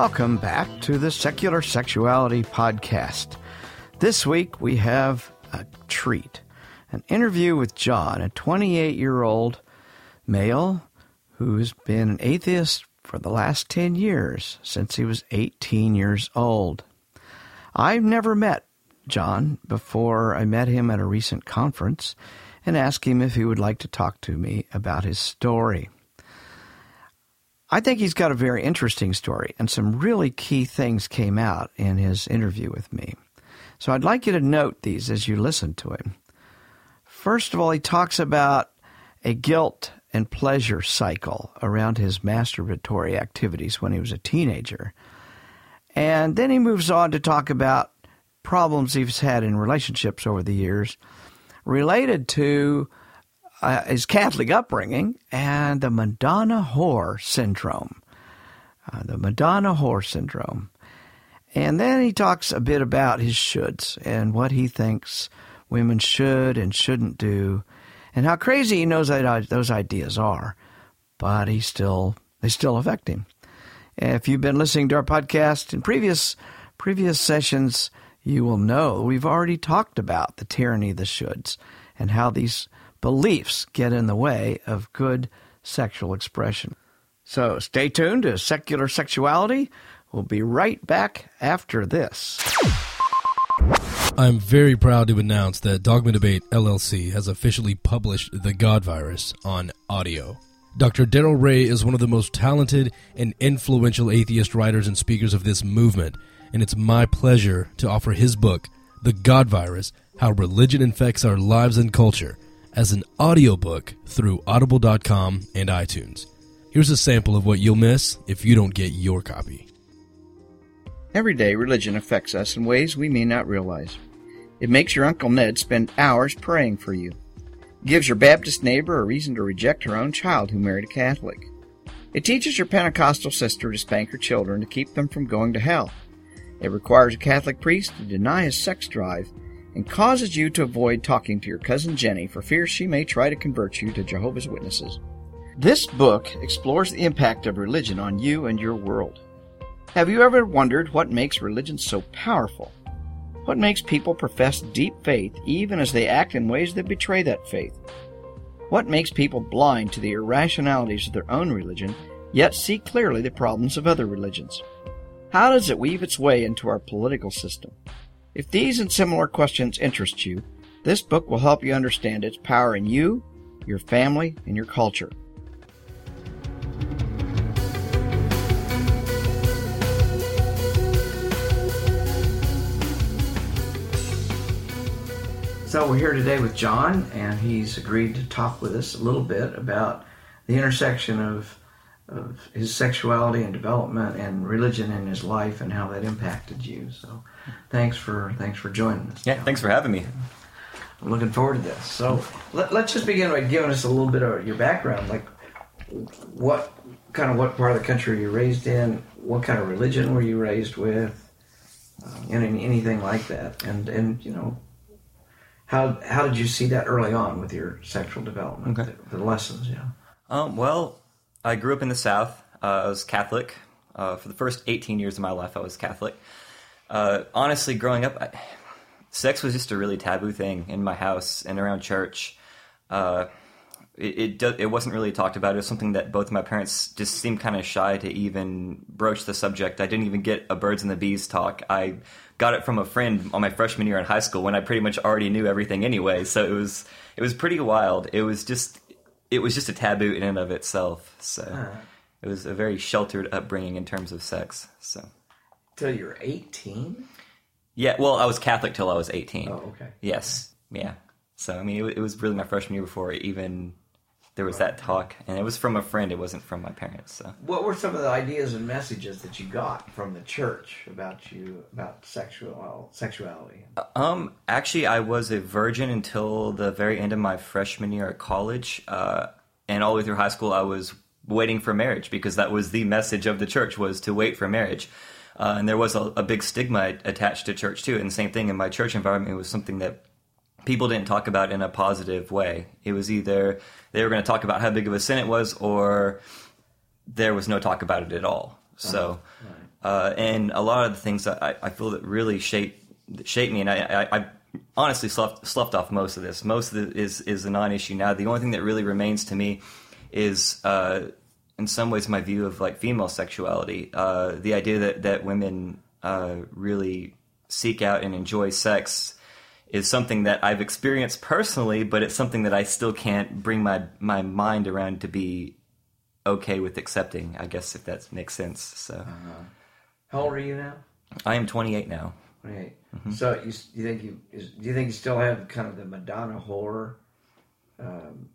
Welcome back to the Secular Sexuality Podcast. This week we have a treat an interview with John, a 28 year old male who's been an atheist for the last 10 years, since he was 18 years old. I've never met John before I met him at a recent conference and asked him if he would like to talk to me about his story. I think he's got a very interesting story, and some really key things came out in his interview with me. So I'd like you to note these as you listen to him. First of all, he talks about a guilt and pleasure cycle around his masturbatory activities when he was a teenager. And then he moves on to talk about problems he's had in relationships over the years related to uh, his Catholic upbringing and the Madonna whore syndrome. Uh, the Madonna whore syndrome. And then he talks a bit about his shoulds and what he thinks women should and shouldn't do, and how crazy he knows that those ideas are, but he still they still affect him. If you've been listening to our podcast in previous previous sessions, you will know we've already talked about the tyranny of the shoulds and how these beliefs get in the way of good sexual expression. So stay tuned to Secular Sexuality. We'll be right back after this. I'm very proud to announce that Dogma Debate LLC has officially published The God Virus on audio. Dr. Darrel Ray is one of the most talented and influential atheist writers and speakers of this movement, and it's my pleasure to offer his book, The God Virus How Religion Infects Our Lives and Culture as an audiobook through audible.com and iTunes. Here's a sample of what you'll miss if you don't get your copy. Every day, religion affects us in ways we may not realize. It makes your Uncle Ned spend hours praying for you. It gives your Baptist neighbor a reason to reject her own child who married a Catholic. It teaches your Pentecostal sister to spank her children to keep them from going to hell. It requires a Catholic priest to deny his sex drive and causes you to avoid talking to your cousin Jenny for fear she may try to convert you to Jehovah's Witnesses. This book explores the impact of religion on you and your world. Have you ever wondered what makes religion so powerful? What makes people profess deep faith even as they act in ways that betray that faith? What makes people blind to the irrationalities of their own religion, yet see clearly the problems of other religions? How does it weave its way into our political system? If these and similar questions interest you, this book will help you understand its power in you, your family, and your culture. So we're here today with John, and he's agreed to talk with us a little bit about the intersection of of his sexuality and development and religion in his life and how that impacted you. So, thanks for thanks for joining us. Yeah, thanks for having me. I'm looking forward to this. So, let, us just begin by giving us a little bit of your background. Like, what kind of what part of the country were you raised in? What kind of religion were you raised with? Uh, and anything like that, and and you know, how how did you see that early on with your sexual development? Okay. The, the lessons, yeah. Um, well, I grew up in the South. Uh, I was Catholic. Uh, for the first 18 years of my life, I was Catholic. Uh, honestly, growing up, I, sex was just a really taboo thing in my house and around church. Uh, it it, do, it wasn't really talked about. It was something that both my parents just seemed kind of shy to even broach the subject. I didn't even get a birds and the bees talk. I got it from a friend on my freshman year in high school when I pretty much already knew everything anyway. So it was it was pretty wild. It was just it was just a taboo in and of itself. So it was a very sheltered upbringing in terms of sex. So Till you're 18. yeah, well, I was Catholic till I was eighteen. Oh, okay. Yes. Yeah. So I mean, it, it was really my freshman year before even there was that talk, and it was from a friend. It wasn't from my parents. So What were some of the ideas and messages that you got from the church about you about sexual sexuality? Um, actually, I was a virgin until the very end of my freshman year at college, uh, and all the way through high school, I was waiting for marriage because that was the message of the church was to wait for marriage. Uh, and there was a, a big stigma attached to church too. And the same thing in my church environment, it was something that people didn't talk about in a positive way. It was either they were going to talk about how big of a sin it was, or there was no talk about it at all. So, uh, and a lot of the things that I, I feel that really shape shape me, and I, I, I honestly sloughed, sloughed off most of this. Most of it is is a non-issue now. The only thing that really remains to me is, uh, in some ways, my view of like female sexuality. Uh, the idea that that women uh, really seek out and enjoy sex is something that I've experienced personally, but it's something that I still can't bring my my mind around to be okay with accepting. I guess if that makes sense. So How old are you now? I am 28 now. 28. Mm-hmm. So you you think you is, do you think you still have kind of the Madonna whore um,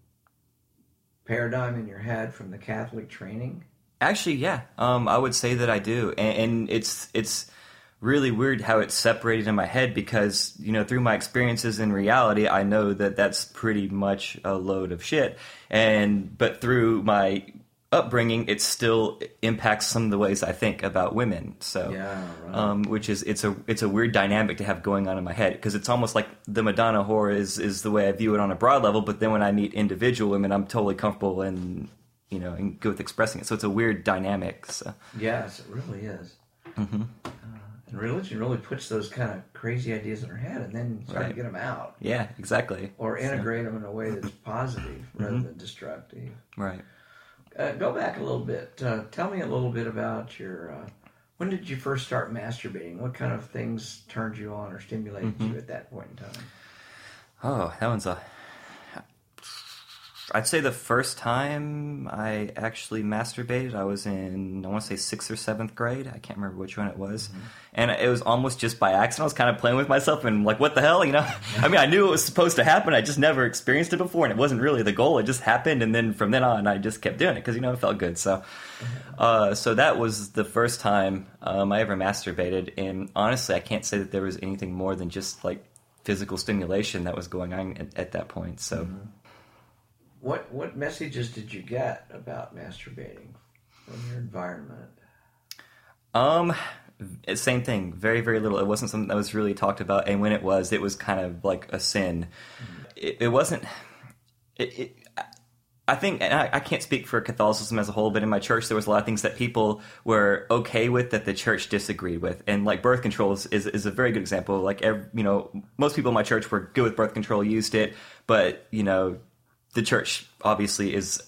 paradigm in your head from the Catholic training? Actually, yeah, um, I would say that I do, and, and it's it's really weird how it's separated in my head because you know through my experiences in reality, I know that that's pretty much a load of shit, and but through my upbringing, it still impacts some of the ways I think about women. So Yeah, right. um, which is it's a it's a weird dynamic to have going on in my head because it's almost like the Madonna whore is is the way I view it on a broad level, but then when I meet individual women, I'm totally comfortable and you know and good with expressing it. So it's a weird dynamic. So Yes, it really is. Mm-hmm. Uh, religion really puts those kind of crazy ideas in our head, and then you start to get them out yeah, exactly. or integrate them in a way that's positive rather than destructive. Right. Uh, go back a little bit. Uh, tell me a little bit about your. Uh, when did you first start masturbating? What kind of things turned you on or stimulated you at that point in time? Oh, that one's a. I'd say the first time I actually masturbated, I was in, I want to say sixth or seventh grade. I can't remember which one it was. And it was almost just by accident. I was kind of playing with myself and like, what the hell, you know? I mean, I knew it was supposed to happen. I just never experienced it before and it wasn't really the goal. It just happened. And then from then on, I just kept doing it because, you know, it felt good. So, uh, so that was the first time um, I ever masturbated. And honestly, I can't say that there was anything more than just like physical stimulation that was going on at, at that point. So, What what messages did you get about masturbating from your environment? um, same thing. Very, very little. It wasn't something that was really talked about, and when it was, it was kind of like a sin. It, it wasn't. It, it, I think, and I, I can't speak for Catholicism as a whole, but in my church, there was a lot of things that people were okay with that the church disagreed with, and like birth control is, is, is a very good example. Like, every, you know, most people in my church were good with birth control, used it, but you know, the church obviously is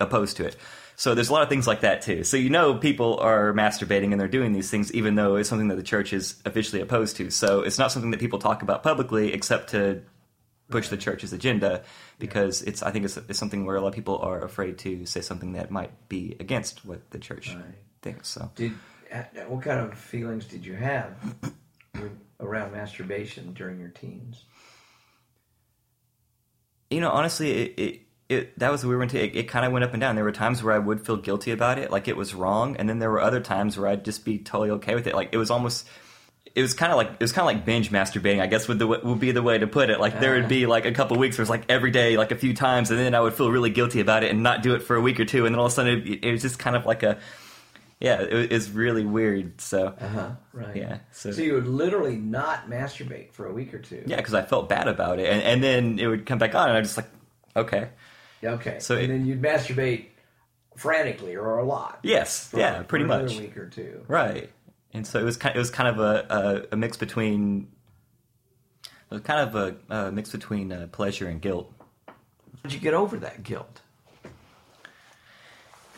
opposed to it. So there's a lot of things like that too. So you know people are masturbating and they're doing these things even though it's something that the church is officially opposed to. So it's not something that people talk about publicly except to push the church's agenda because it's I think it's, it's something where a lot of people are afraid to say something that might be against what the church Right. thinks. So Did what kind of feelings did you have around masturbation during your teens? You know, honestly, it, it, it that was the weird one too. It, it kind of went up and down. There were times where I would feel guilty about it, like it was wrong, and then there were other times where I'd just be totally okay with it. Like it was almost, it was kind of like it was kind of like binge masturbating. I guess would the would be the way to put it. Like there would be uh. like a couple weeks where it's like every day, like a few times, and then I would feel really guilty about it and not do it for a week or two, and then all of a sudden it, it was just kind of like a yeah, it, was- it's really weird. So Uh-huh, right. yeah, so, So you would literally not masturbate for a week or two. yeah, because I felt bad about it, and, and then it would come back on, and I'm just like, okay, yeah, Okay. So and it- then you'd masturbate frantically or a lot. yes, for- yeah, pretty much, week or two. right. And so it was kind it was kind of a a, a mix between it was kind of a, a mix between uh, pleasure and guilt. How did you get over that guilt?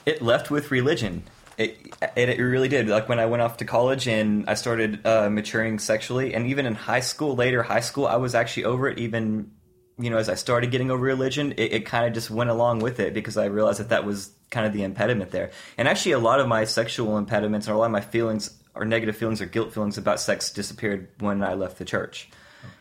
It left with religion. It, it it really did. Like when I went off to college and I started uh, maturing sexually, and even in high school, later high school, I was actually over it. Even you know, as I started getting over religion, it, it kind of just went along with it because I realized that that was kind of the impediment there. And actually, a lot of my sexual impediments or a lot of my feelings or negative feelings or guilt feelings about sex disappeared when I left the church.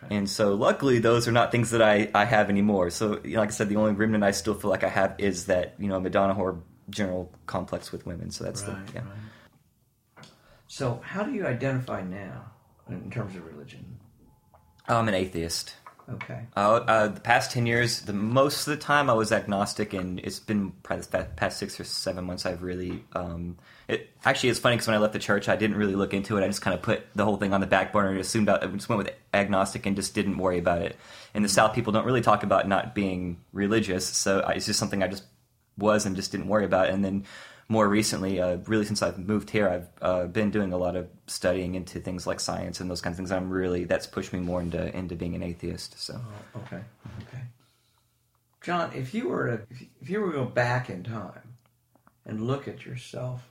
And so, luckily, those are not things that I, I have anymore. So, you know, like I said, the only remnant I still feel like I have is that, you know, Madonna whore general complex with women. So that's Right, the, yeah. So how do you identify now in terms of religion? I'm an atheist. Okay. Uh, uh, the past 10 years, the most of the time I was agnostic, and it's been probably the past six or seven months I've really. Um, it Actually, it's funny because when I left the church, I didn't really look into it. I just kind of put the whole thing on the back burner and assumed I just went with agnostic and just didn't worry about it. In the South, people don't really talk about not being religious, so I, it's just something I just was and just didn't worry about. And then more recently, uh, really since I've moved here, I've uh, been doing a lot of studying into things like science and those kinds of things. I'm really that's pushed me more into into being an atheist. So. Okay. Okay. John, if you were to if you were to go back in time and look at yourself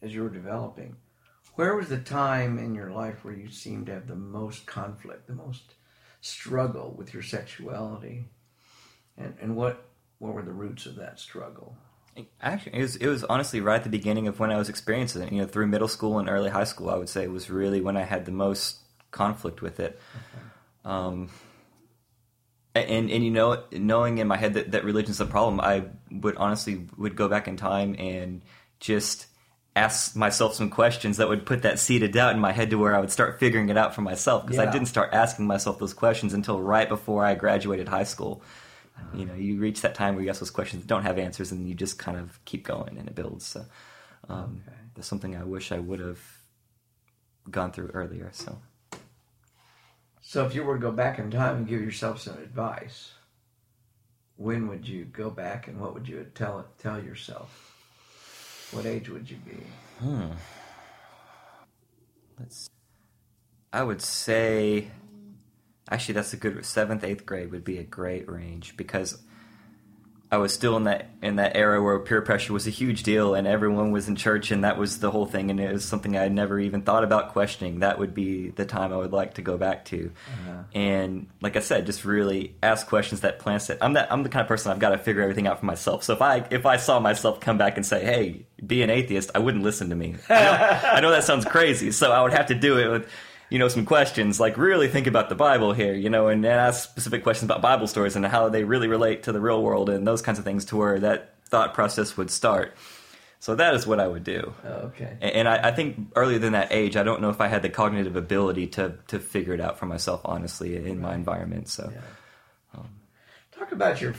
as you were developing, where was the time in your life where you seemed to have the most conflict, the most struggle with your sexuality? And and what what were the roots of that struggle? Actually, it was, it was honestly right at the beginning of when I was experiencing it. You know, through middle school and early high school, I would say was really when I had the most conflict with it. Um, and and you know, knowing in my head that, that religion's the problem, I would honestly would go back in time and just ask myself some questions that would put that seed of doubt in my head to where I would start figuring it out for myself because Yeah. I didn't start asking myself those questions until right before I graduated high school. You know, you reach that time where you ask those questions that don't have answers, and you just kind of keep going, and it builds. So, um, that's something I wish I would have gone through earlier. So, So if you were to go back in time and give yourself some advice, when would you go back and what would you tell tell yourself? What age would you be? hmm let's. I would say, actually, that's a good seventh, eighth grade would be a great range because I was still in that in that era where peer pressure was a huge deal, and everyone was in church, and that was the whole thing, and it was something I had never even thought about questioning. That would be the time I would like to go back to, uh-huh. and like I said, just really ask questions that plants it. I'm that I'm the kind of person I've got to figure everything out for myself. So if I if I saw myself come back and say, "Hey, be an atheist," I wouldn't listen to me. I know, I know that sounds crazy, so I would have to do it with you know, some questions, like really think about the Bible here, you know, and ask specific questions about Bible stories and how they really relate to the real world and those kinds of things to where that thought process would start. So that is what I would do. Oh, okay. And I, I think earlier than that age, I don't know if I had the cognitive ability to, to figure it out for myself, honestly, in my environment. So, um. Talk about your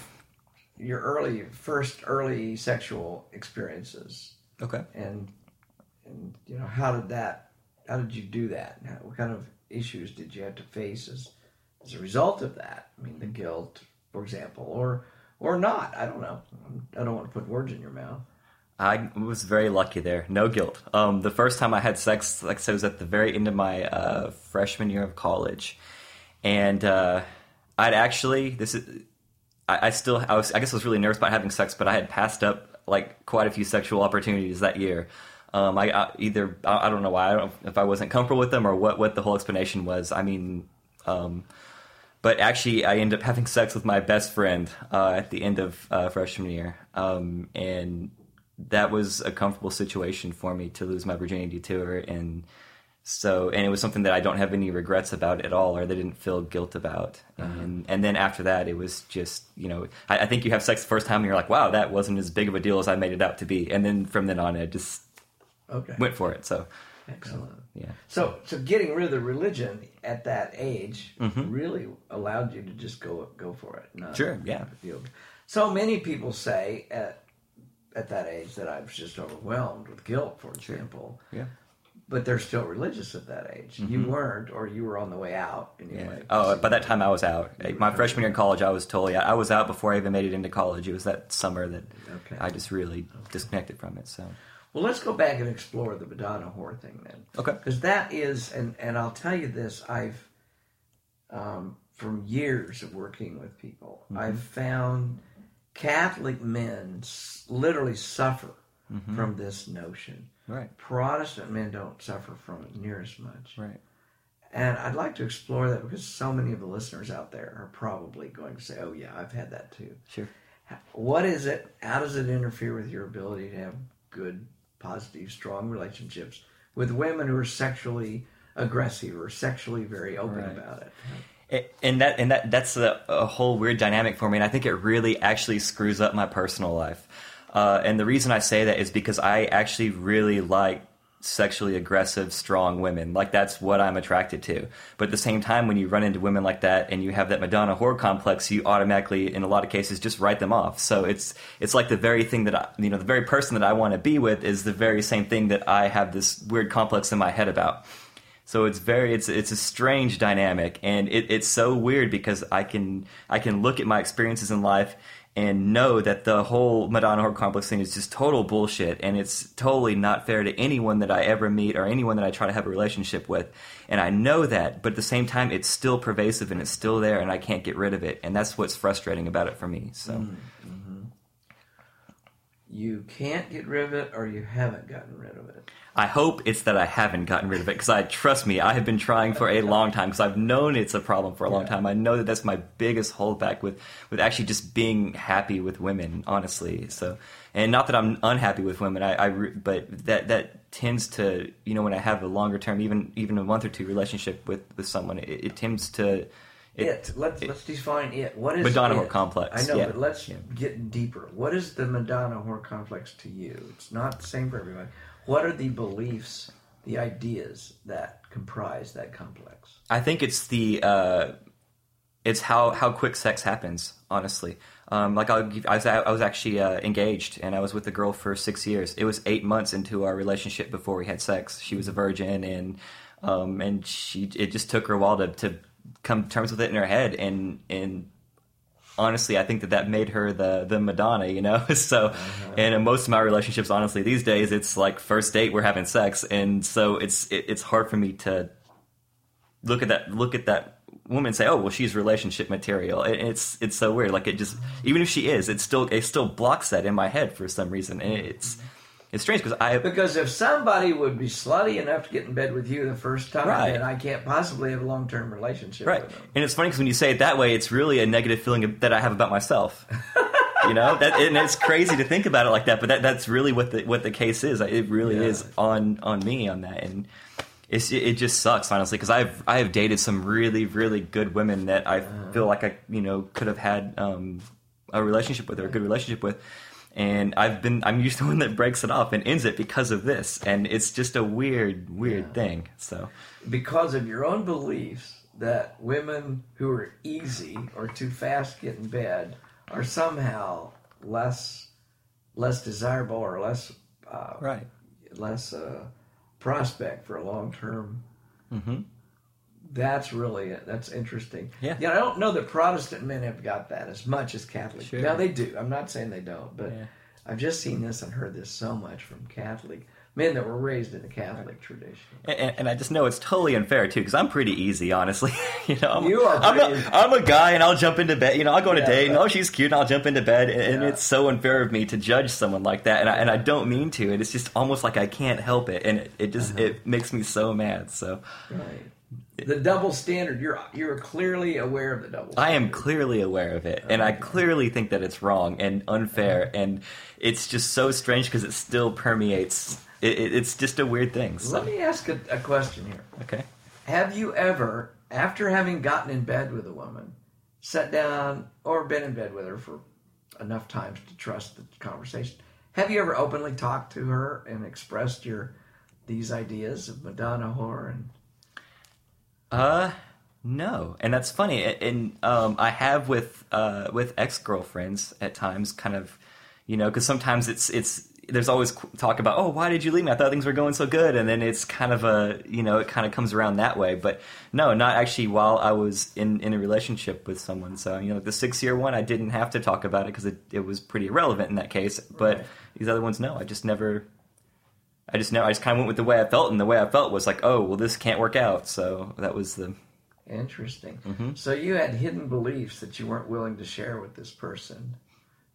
your early first early sexual experiences okay. and and you know how did that how did you do that? What kind of issues did you have to face as as a result of that? I mean, the guilt, for example, or or not? I don't know. I don't want to put words in your mouth. I was very lucky there. No guilt. Um, the first time I had sex, like I said, was at the very end of my uh, freshman year of college, and uh, I'd actually this is. I, I still, I was, I guess, I was really nervous about having sex, but I had passed up like quite a few sexual opportunities that year. Um, I, I either I, I don't know why I don't if I wasn't comfortable with them or what what the whole explanation was. I mean, um, but actually, I ended up having sex with my best friend uh, at the end of uh, freshman year, um, and that was a comfortable situation for me to lose my virginity to her, and so and it was something that I don't have any regrets about at all, or that I didn't feel guilt about. And and then after that, it was just you know I, I think you have sex the first time, and you're like, wow, that wasn't as big of a deal as I made it out to be, and then from then on, it just Okay. went for it. So Excellent. Yeah. So, so getting rid of the religion at that age Mm-hmm. really allowed you to just go go for it. Not Sure, yeah. So many people say at at that age that I was just overwhelmed with guilt, for example. Yeah. But they're still religious at that age. You weren't, or you were on the way out anyway. Mm-hmm. Yeah. Oh, by that time I was out. My freshman year in college, I was totally out. I was out before I even made it into college. It was that summer that Okay. I just really disconnected from it. So Well, let's go back and explore the Madonna whore thing then. Okay. Because that is, and and I'll tell you this, I've, um, from years of working with people, Mm-hmm. I've found Catholic men literally suffer from this notion. Mm-hmm. Right. Protestant men don't suffer from it near as much. right. And I'd like to explore that because so many of the listeners out there are probably going to say, "Oh yeah, I've had that too." Sure. What is it? How does it interfere with your ability to have good, positive, strong relationships with women who are sexually aggressive or sexually very open Right. about it? It- and that and that that's a, a whole weird dynamic for me, and I think it really actually screws up my personal life. Uh, and the reason I say that is because I actually really like sexually aggressive, strong women. Like that's what I'm attracted to. But at the same time, when you run into women like that and you have that Madonna whore complex, you automatically, in a lot of cases, just write them off. So it's it's like the very thing that I, you know, the very person that I want to be with is the very same thing that I have this weird complex in my head about. So it's very it's it's a strange dynamic, and it, it's so weird because I can I can look at my experiences in life and know that the whole Madonna whore complex thing is just total bullshit, and it's totally not fair to anyone that I ever meet or anyone that I try to have a relationship with, and I know that, but at the same time, it's still pervasive and it's still there, and I can't get rid of it, and that's what's frustrating about it for me. So. Mm-hmm. Mm-hmm. You can't get rid of it, or you haven't gotten rid of it. I hope it's that I haven't gotten rid of it because I trust me, I have been trying for a long time because I've known it's a problem for a long time. I know that that's my biggest holdback with with actually just being happy with women, honestly. So, and not that I'm unhappy with women, I, I re- but that that tends to you know when I have a longer term, even even a month or two relationship with with someone, it, it tends to It. Let's let's define it. What is Madonna it? whore complex, I know, yeah. but let's get deeper. What is the Madonna whore complex to you? It's not the same for everybody. What are the beliefs, the ideas that comprise that complex? I think it's the uh, it's how how quick sex happens. Honestly, um, like I'll give, I was I was actually uh, engaged and I was with a girl for six years. It was eight months into our relationship before we had sex. She was a virgin and um, and she it just took her a while to to come to terms with it in her head and and honestly, I think that that made her the the Madonna, you know. so, uh-huh. and in most of my relationships, honestly, these days it's like first date we're having sex, and so it's it, it's hard for me to look at that look at that woman and say, oh, well, she's relationship material. It, it's it's so weird. Like it just even if she is, it still it still blocks that in my head for some reason, and it's mm-hmm. It's strange because I Because if somebody would be slutty enough to get in bed with you the first time, Right. then I can't possibly have a long term relationship Right. with them. And it's funny because when you say it that way, it's really a negative feeling that I have about myself. you know, that, and it's crazy to think about it like that, but that, that's really what the what the case is. It really Yeah. is on on me on that, and it's it just sucks honestly because I've I have dated some really really good women that I feel like I you know could have had um, a relationship with or a good relationship with. And I've been, I'm used to one that breaks it off and ends it because of this. And it's just a weird, weird thing. So, Because of your own beliefs that women who are easy or too fast get in bed are somehow less less desirable or less uh, right. less uh, prospect for a long term. Mm-hmm. That's really it. that's interesting. Yeah. I don't know that Protestant men have got that as much as Catholic. Sure. Now they do. I'm not saying they don't, but Yeah. I've just seen this and heard this so much from Catholic men that were raised in the Catholic tradition. And, and I just know it's totally unfair too, because I'm pretty easy, honestly. you know, I'm, You are I'm, a, I'm a guy, and I'll jump into bed. You know, I'll go on a Yeah, date, and oh, she's cute, and I'll jump into bed, and, and it's so unfair of me to judge someone like that, and I, and I don't mean to. And it's just almost like I can't help it, and it, it just Uh-huh. it makes me so mad. So Right. The double standard. You're you're clearly aware of the double. I am clearly aware of it, and I clearly think that it's wrong and unfair, uh-huh. and it's just so strange because it still permeates. It, it, it's just a weird thing. So. Let me ask a, a question here. Okay. Have you ever, after having gotten in bed with a woman, sat down or been in bed with her for enough times to trust the conversation? Have you ever openly talked to her and expressed your these ideas of Madonna whore and Uh, no, and that's funny. And- um, I have with uh, with ex girlfriends at times, kind of, you know, because sometimes it's it's there's always talk about, oh, why did you leave me? I thought things were going so good, and then it's kind of a, you know, it kind of comes around that way. But no, not actually while I was in in a relationship with someone. So you know, the six year one, I didn't have to talk about it because it it was pretty irrelevant in that case. But Right. these other ones, no, I just never. I just know I just kind of went with the way I felt, and the way I felt was like, oh, well, this can't work out. So that was the Interesting. Mm-hmm. So you had hidden beliefs that you weren't willing to share with this person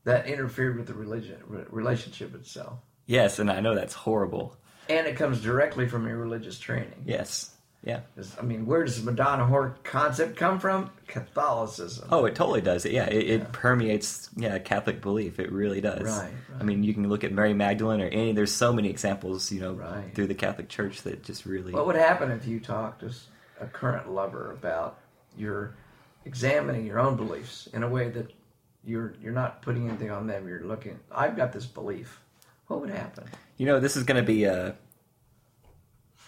that interfered with the religion relationship itself, yes, and I know that's horrible. and it comes directly from your religious training. Yes, yeah. I mean, where does the Madonna whore concept come from? Catholicism. Oh, it totally does. Yeah, it, it permeates yeah Catholic belief. It really does. Right, I mean, you can look at Mary Magdalene or any. There's so many examples, you know, Right. through the Catholic Church that just really. What would happen if you talked to a current lover about your examining your own beliefs in a way that you're you're not putting anything on them? You're looking. I've got this belief. What would happen? You know, this is going to be. Uh,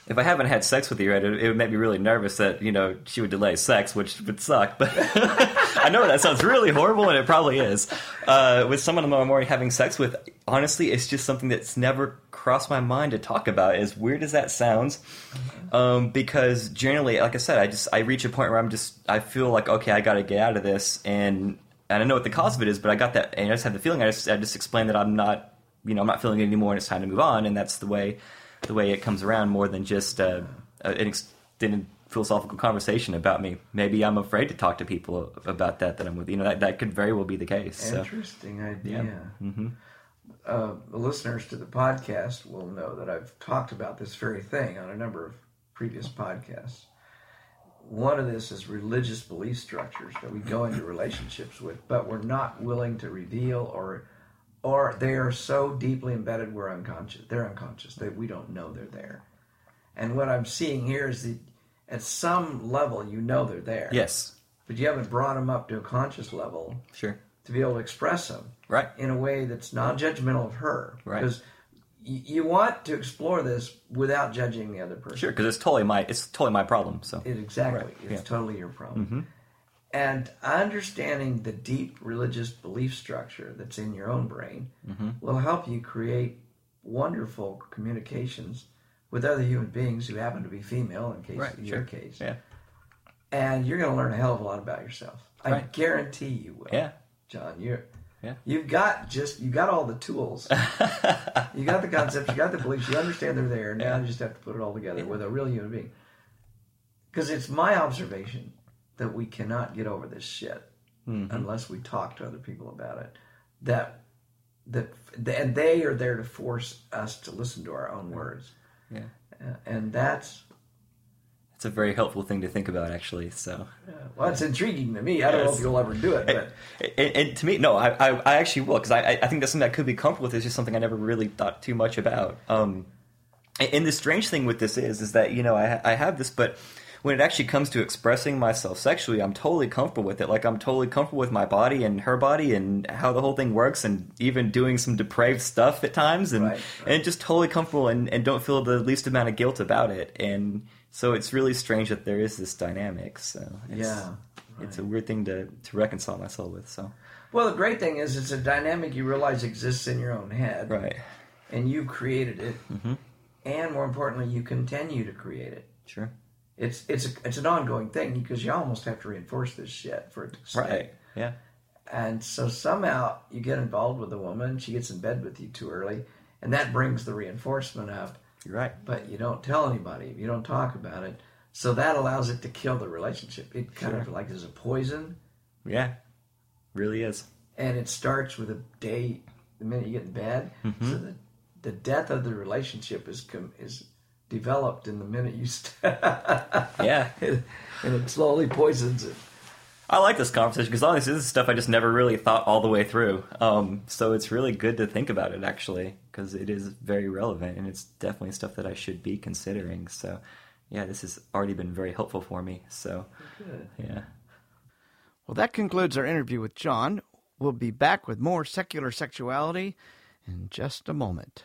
if I haven't had sex with you, right, it, it would make me really nervous that you know she would delay sex, which would suck. But I know that sounds really horrible, and it probably is. Uh, with someone I'm already having sex with, honestly, it's just something that's never crossed my mind to talk about. As weird as that sounds, um, because generally, like I said, I just I reach a point where I'm just I feel like okay, I got to get out of this, and and I know what the cause of it is, but I got that, and I just have the feeling. I just I just explain that I'm not you know I'm not feeling it anymore, and it's time to move on, and that's the way the way it comes around more than just uh, an extended philosophical conversation about me. Maybe I'm afraid to talk to people about that that I'm with. You know that that could very well be the case. So. Interesting idea. Mm-hmm. Uh, the listeners to the podcast will know that I've talked about this very thing on a number of previous podcasts. One of this is religious belief structures that we go into relationships with, but we're not willing to reveal or or they are so deeply embedded we're unconscious. They're unconscious that we don't know they're there. And what I'm seeing here is that at some level you know they're there. Yes, But you haven't brought them up to a conscious level sure, to be able to express them right, in a way that's non-judgmental of her Right. because y- you want to explore this without judging the other person sure, because it's totally my it's totally my problem. So it, exactly Right, it's yeah. Mm-hmm. totally your problem and understanding the deep religious belief structure that's in your own brain Mm-hmm. will help you create wonderful communications with other human beings who happen to be female in case right, in sure, your case yeah, and you're going to learn a hell of a lot about yourself i Right. guarantee you will yeah, John, you're Yeah. you've got just you got all the tools. you got the concepts, you got the beliefs, you understand they're there. Now Yeah. you just have to put it all together with a real human being. Because it's my observation that we cannot get over this shit Mm-hmm. unless we talk to other people about it. That that and they are there to force us to listen to our own words, yeah. Uh, and that's It's a very helpful thing to think about, actually. So. well, it's intriguing to me. I don't know if you'll ever do it, but And, and to me, no, I, I, I actually will because I, I- think that's something I could be comfortable with. It's just something I never really thought too much about. Um, and, and the strange thing with this is, is that you know I, I have this, but when it actually comes to expressing myself sexually, I'm totally comfortable with it. Like I'm totally comfortable with my body and her body and how the whole thing works, and even doing some depraved stuff at times, and Right, right. and just totally comfortable and, and don't feel the least amount of guilt about it. And so it's really strange that there is this dynamic. So it's, Yeah, it's a weird thing to to reconcile myself with. So. well, the great thing is it's a dynamic you realize exists in your own head. Right. and you've created it, Mm-hmm. and more importantly, you continue to create it. Sure. It's it's a, it's an ongoing thing because you almost have to reinforce this shit for it to stay. Right. Yeah. And so somehow you get involved with a woman, she gets in bed with you too early, and that brings the reinforcement up. You're right. But you don't tell anybody, you don't talk about it, so that allows it to kill the relationship. It kind of like is a poison, Yeah. Really is. and it starts with a day the minute you get in bed. Mm-hmm. So the the death of the relationship is com- is developed in the minute you start, Yeah. and it slowly poisons it. I like this conversation because honestly, this is stuff I just never really thought all the way through. Um, so it's really good to think about it actually because it is very relevant and it's definitely stuff that I should be considering. So yeah, this has already been very helpful for me. So yeah. Well, that concludes our interview with John. We'll be back with more secular sexuality in just a moment.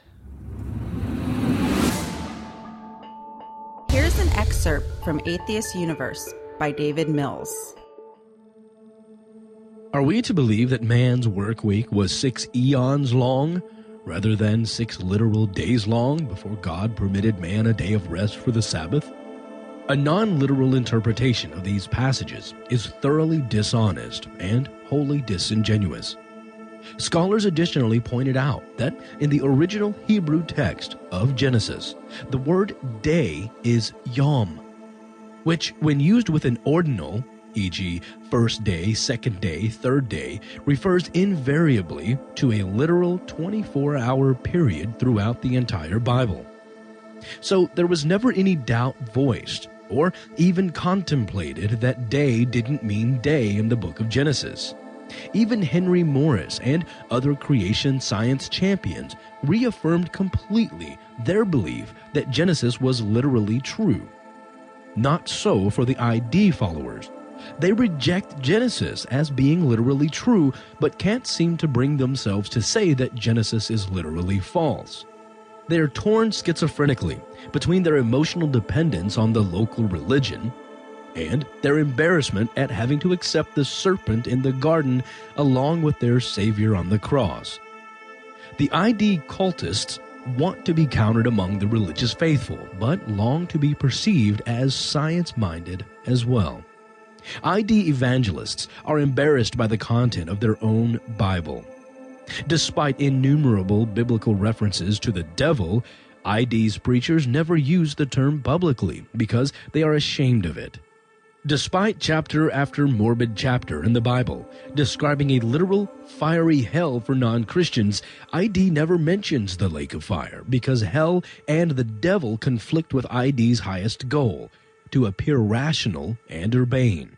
Excerpt from Atheist Universe by David Mills. Are we to believe that man's work week was six eons long, rather than six literal days long before God permitted man a day of rest for the Sabbath? A non literal interpretation of these passages is thoroughly dishonest and wholly disingenuous. Scholars additionally pointed out that in the original Hebrew text of Genesis, the word day is yom, which, when used with an ordinal, e.g., first day, second day, third day, refers invariably to a literal 24 hour period throughout the entire Bible. So there was never any doubt voiced or even contemplated that day didn't mean day in the book of Genesis. Even Henry Morris and other creation science champions reaffirmed completely their belief that Genesis was literally true. Not so for the ID followers. They reject Genesis as being literally true, but can't seem to bring themselves to say that Genesis is literally false. They are torn schizophrenically between their emotional dependence on the local religion and their embarrassment at having to accept the serpent in the garden along with their Savior on the cross. The ID cultists want to be counted among the religious faithful, but long to be perceived as science minded as well. ID evangelists are embarrassed by the content of their own Bible. Despite innumerable biblical references to the devil, ID's preachers never use the term publicly because they are ashamed of it. Despite chapter after morbid chapter in the Bible describing a literal fiery hell for non Christians, ID never mentions the lake of fire because hell and the devil conflict with ID's highest goal to appear rational and urbane.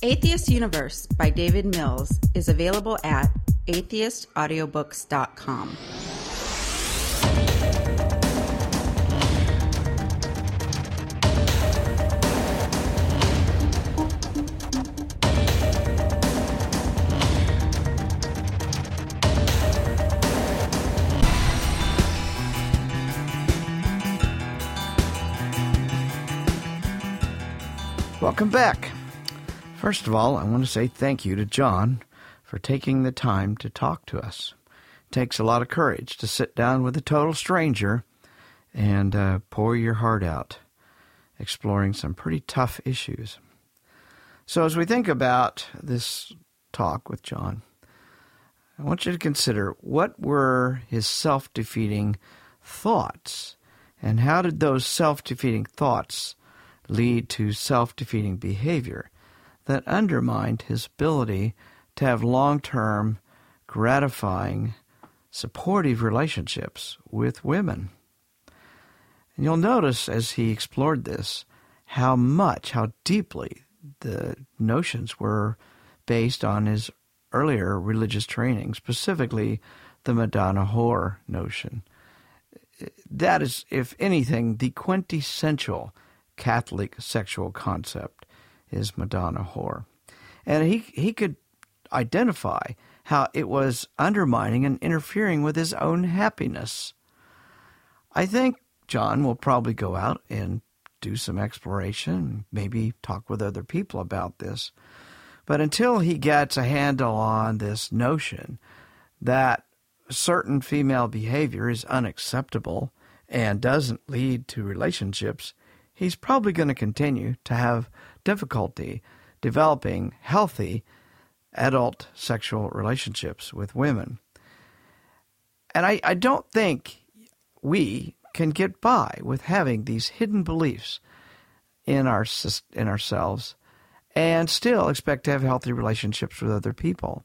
Atheist Universe by David Mills is available at atheistaudiobooks.com. Welcome back. First of all, I want to say thank you to John for taking the time to talk to us. It takes a lot of courage to sit down with a total stranger and uh, pour your heart out, exploring some pretty tough issues. So, as we think about this talk with John, I want you to consider what were his self defeating thoughts, and how did those self defeating thoughts lead to self defeating behavior that undermined his ability to have long term, gratifying, supportive relationships with women. And you'll notice as he explored this how much, how deeply the notions were based on his earlier religious training, specifically the Madonna whore notion. That is, if anything, the quintessential Catholic sexual concept is Madonna whore. And he, he could identify how it was undermining and interfering with his own happiness. I think John will probably go out and do some exploration, maybe talk with other people about this. But until he gets a handle on this notion that certain female behavior is unacceptable and doesn't lead to relationships, he's probably going to continue to have difficulty developing healthy adult sexual relationships with women. And I, I don't think we can get by with having these hidden beliefs in our in ourselves and still expect to have healthy relationships with other people.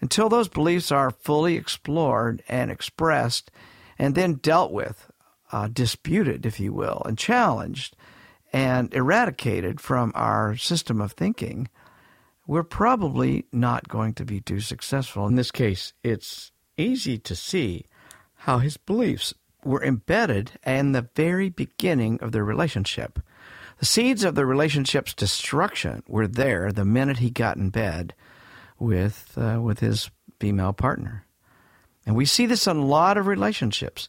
Until those beliefs are fully explored and expressed and then dealt with, uh, disputed, if you will, and challenged and eradicated from our system of thinking, we're probably not going to be too successful. In this case, it's easy to see how his beliefs were embedded in the very beginning of their relationship. The seeds of the relationship's destruction were there the minute he got in bed with uh, with his female partner. And we see this in a lot of relationships.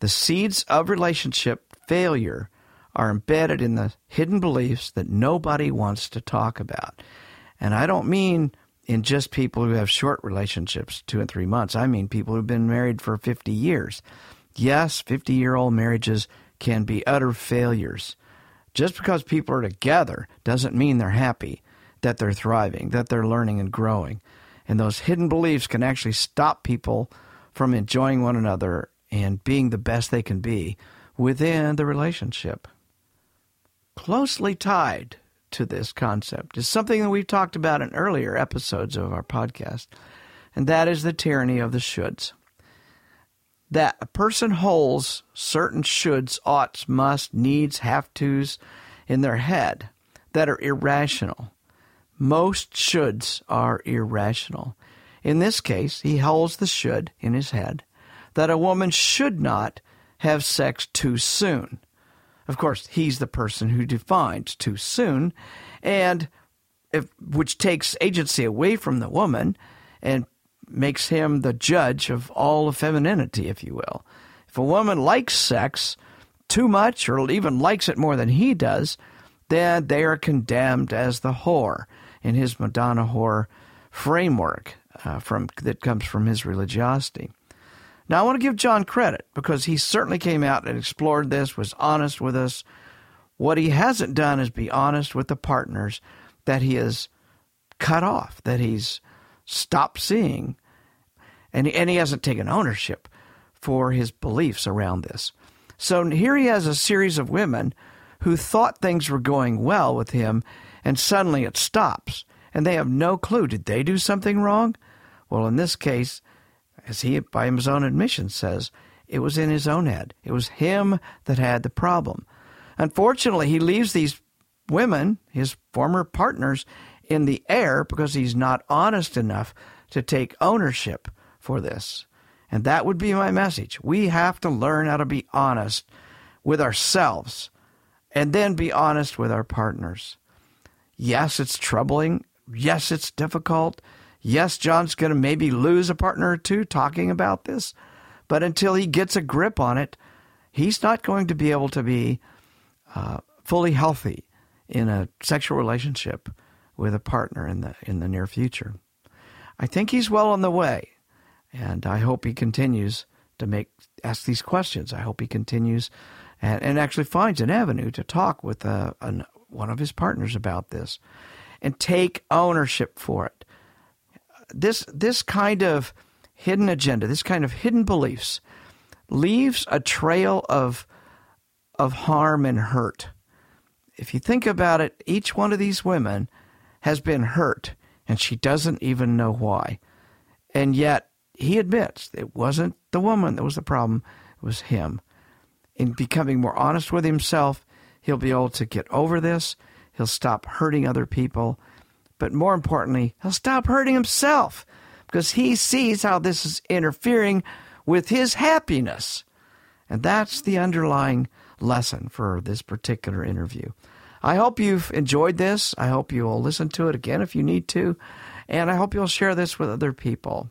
The seeds of relationship failure are embedded in the hidden beliefs that nobody wants to talk about. And I don't mean in just people who have short relationships, two and three months. I mean people who've been married for 50 years. Yes, 50 year old marriages can be utter failures. Just because people are together doesn't mean they're happy, that they're thriving, that they're learning and growing. And those hidden beliefs can actually stop people from enjoying one another and being the best they can be within the relationship. Closely tied to this concept is something that we've talked about in earlier episodes of our podcast, and that is the tyranny of the shoulds. That a person holds certain shoulds, oughts, must, needs, have tos in their head that are irrational. Most shoulds are irrational. In this case, he holds the should in his head that a woman should not have sex too soon. Of course, he's the person who defines too soon, and if, which takes agency away from the woman and makes him the judge of all of femininity, if you will. If a woman likes sex too much or even likes it more than he does, then they are condemned as the whore in his Madonna whore framework uh, from that comes from his religiosity. Now, I want to give John credit because he certainly came out and explored this, was honest with us. What he hasn't done is be honest with the partners that he has cut off, that he's stopped seeing, and, and he hasn't taken ownership for his beliefs around this. So here he has a series of women who thought things were going well with him, and suddenly it stops, and they have no clue. Did they do something wrong? Well, in this case, as he, by his own admission, says, it was in his own head. It was him that had the problem. Unfortunately, he leaves these women, his former partners, in the air because he's not honest enough to take ownership for this. And that would be my message. We have to learn how to be honest with ourselves and then be honest with our partners. Yes, it's troubling. Yes, it's difficult. Yes, John's going to maybe lose a partner or two talking about this, but until he gets a grip on it, he's not going to be able to be uh, fully healthy in a sexual relationship with a partner in the in the near future. I think he's well on the way, and I hope he continues to make ask these questions. I hope he continues and, and actually finds an avenue to talk with uh, an, one of his partners about this and take ownership for it this this kind of hidden agenda, this kind of hidden beliefs, leaves a trail of of harm and hurt. If you think about it, each one of these women has been hurt, and she doesn't even know why. And yet, he admits it wasn't the woman that was the problem; it was him. In becoming more honest with himself, he'll be able to get over this. He'll stop hurting other people but more importantly, he'll stop hurting himself because he sees how this is interfering with his happiness. And that's the underlying lesson for this particular interview. I hope you've enjoyed this. I hope you'll listen to it again if you need to. And I hope you'll share this with other people.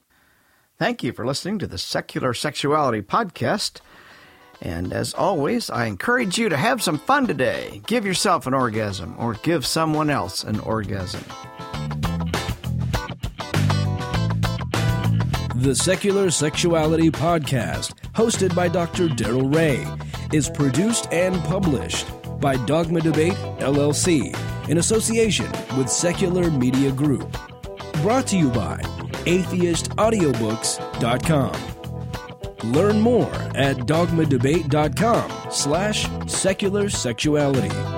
Thank you for listening to the Secular Sexuality Podcast. And as always, I encourage you to have some fun today. Give yourself an orgasm or give someone else an orgasm. The Secular Sexuality Podcast, hosted by Dr. Darrel Ray, is produced and published by Dogma Debate LLC in association with Secular Media Group. Brought to you by atheistaudiobooks.com. Learn more at dogmadebate.com slash secular sexuality.